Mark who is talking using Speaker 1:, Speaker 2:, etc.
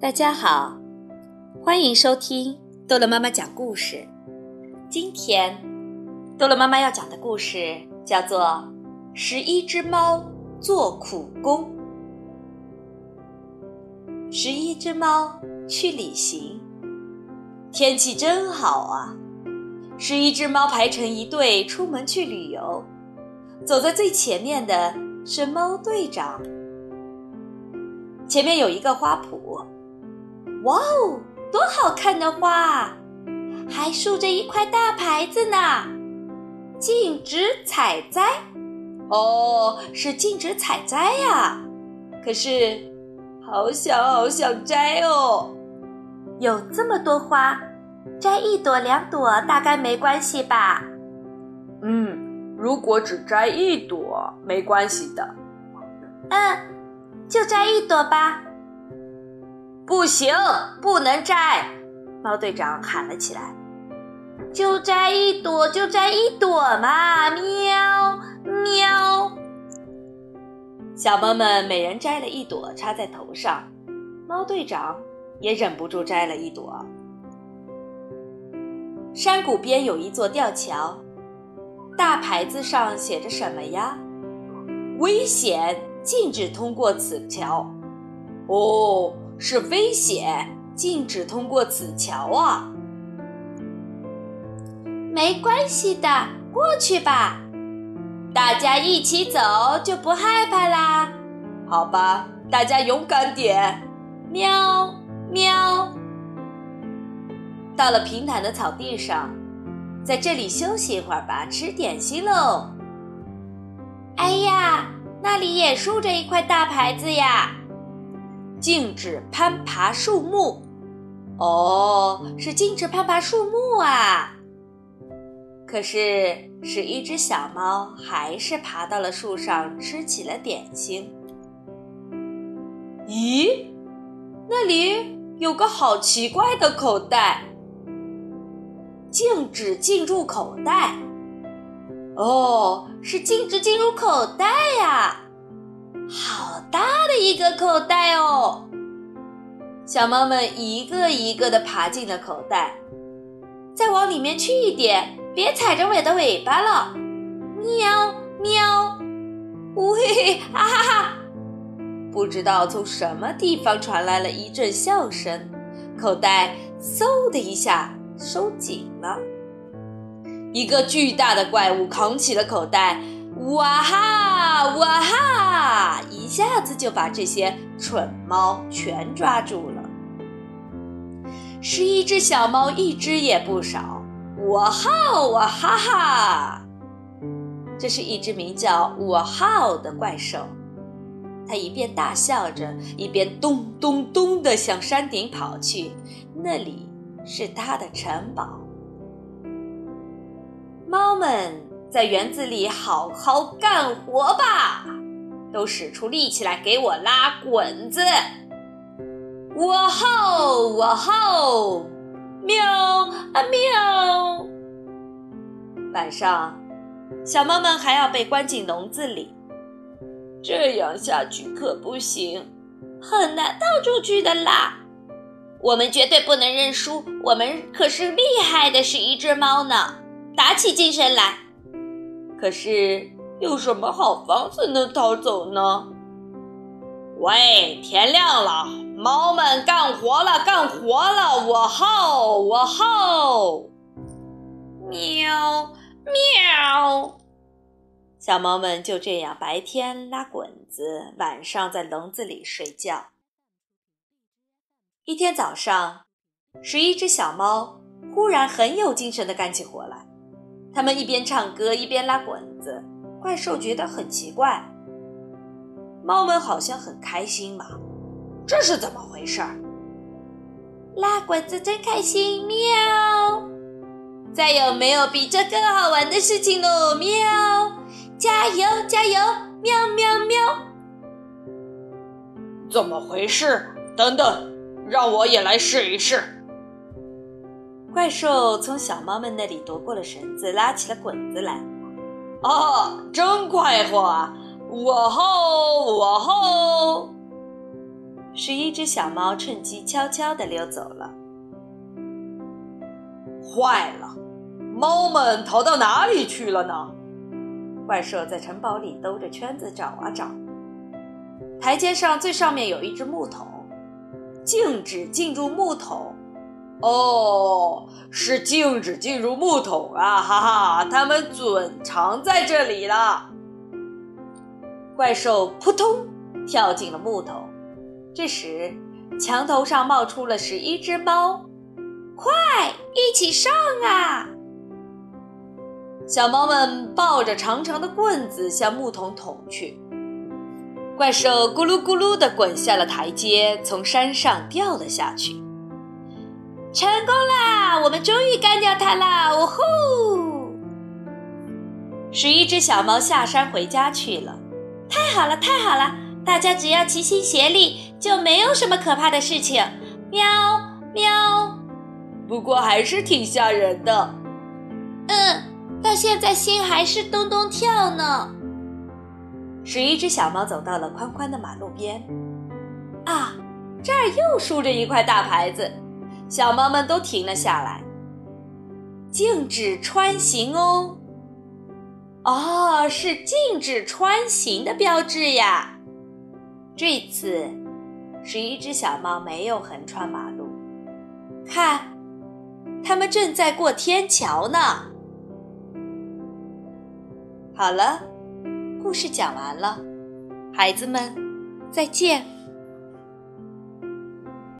Speaker 1: 大家好，欢迎收听逗乐妈妈讲故事。今天，逗乐妈妈要讲的故事叫做《十一只猫做苦工》。十一只猫去旅行，天气真好啊！十一只猫排成一队出门去旅游，走在最前面的是猫队长。前面有一个花圃。哇哦，多好看的花！还竖着一块大牌子呢，禁止采摘。哦，是禁止采摘呀。可是，好想好想摘哦。有这么多花，摘一朵两朵大概没关系吧？
Speaker 2: 嗯，如果只摘一朵没关系的。
Speaker 1: 嗯，就摘一朵吧。
Speaker 2: 不行，不能摘！猫队长喊了起来：“
Speaker 1: 就摘一朵，就摘一朵嘛！”喵喵。小猫们每人摘了一朵，插在头上。猫队长也忍不住摘了一朵。山谷边有一座吊桥，大牌子上写着什么呀？危险，禁止通过此桥。
Speaker 2: 哦。是危险，禁止通过此桥啊！
Speaker 1: 没关系的，过去吧。大家一起走就不害怕啦。
Speaker 2: 好吧，大家勇敢点。
Speaker 1: 喵喵。到了平坦的草地上，在这里休息一会儿吧，吃点心喽。哎呀，那里也竖着一块大牌子呀。禁止攀爬树木，哦，是禁止攀爬树木啊！可是，是一只小猫还是爬到了树上吃起了点心。咦，那里有个好奇怪的口袋，禁止进入口袋。哦，是禁止进入口袋呀！好大的一个口袋哦！小猫们一个一个的爬进了口袋，再往里面去一点，别踩着我的尾巴了。喵喵，呜嘿嘿，哈哈哈！不知道从什么地方传来了一阵笑声，口袋嗖的一下收紧了。一个巨大的怪物扛起了口袋。哇哈哇哈！一下子就把这些蠢猫全抓住了。十一只小猫，一只也不少。哇哈哇哈哈！这是一只名叫哇哈的怪兽，它一边大笑着，一边咚咚咚地向山顶跑去。那里是它的城堡。猫们。在园子里好好干活吧，都使出力气来给我拉滚子！哇吼哇吼，喵啊喵！晚上，小猫们还要被关进笼子里，这样下去可不行，很难逃出去的啦！我们绝对不能认输，我们可是厉害的是一只猫呢！打起精神来！可是有什么好方子能逃走呢？喂，天亮了，猫们干活了，干活了！我吼，我吼，喵喵。小猫们就这样白天拉滚子，晚上在笼子里睡觉。一天早上，十一只小猫忽然很有精神的干起活。他们一边唱歌一边拉滚子，怪兽觉得很奇怪。猫们好像很开心嘛，这是怎么回事？拉滚子真开心，喵！再有没有比这更好玩的事情喽？喵！加油加油，喵喵喵！
Speaker 2: 怎么回事？等等，让我也来试一试。
Speaker 1: 怪兽从小猫们那里夺过了绳子，拉起了滚子来。
Speaker 2: 啊，真快活！啊！我吼，我吼！
Speaker 1: 十一只小猫趁机悄悄地溜走了。
Speaker 2: 坏了，猫们逃到哪里去了呢？
Speaker 1: 怪兽在城堡里兜着圈子找啊找。台阶上最上面有一只木桶，禁止进入木桶。
Speaker 2: 哦，是禁止进入木桶啊！哈哈，他们准藏在这里了。
Speaker 1: 怪兽扑通跳进了木桶。这时，墙头上冒出了十一只猫，快一起上啊！小猫们抱着长长的棍子向木桶捅去。怪兽咕噜咕噜地滚下了台阶，从山上掉了下去。成功啦！我们终于干掉它啦！呜呼！十一只小猫下山回家去了。太好了，太好了！大家只要齐心协力，就没有什么可怕的事情。喵喵。
Speaker 2: 不过还是挺吓人的。
Speaker 1: 嗯。到现在心还是咚咚跳呢。十一只小猫走到了宽宽的马路边，啊，这儿又竖着一块大牌子，小猫们都停了下来。禁止穿行哦。哦，是禁止穿行的标志呀。这次，十一只小猫没有横穿马路，看，它们正在过天桥呢。好了，故事讲完了，孩子们，再见。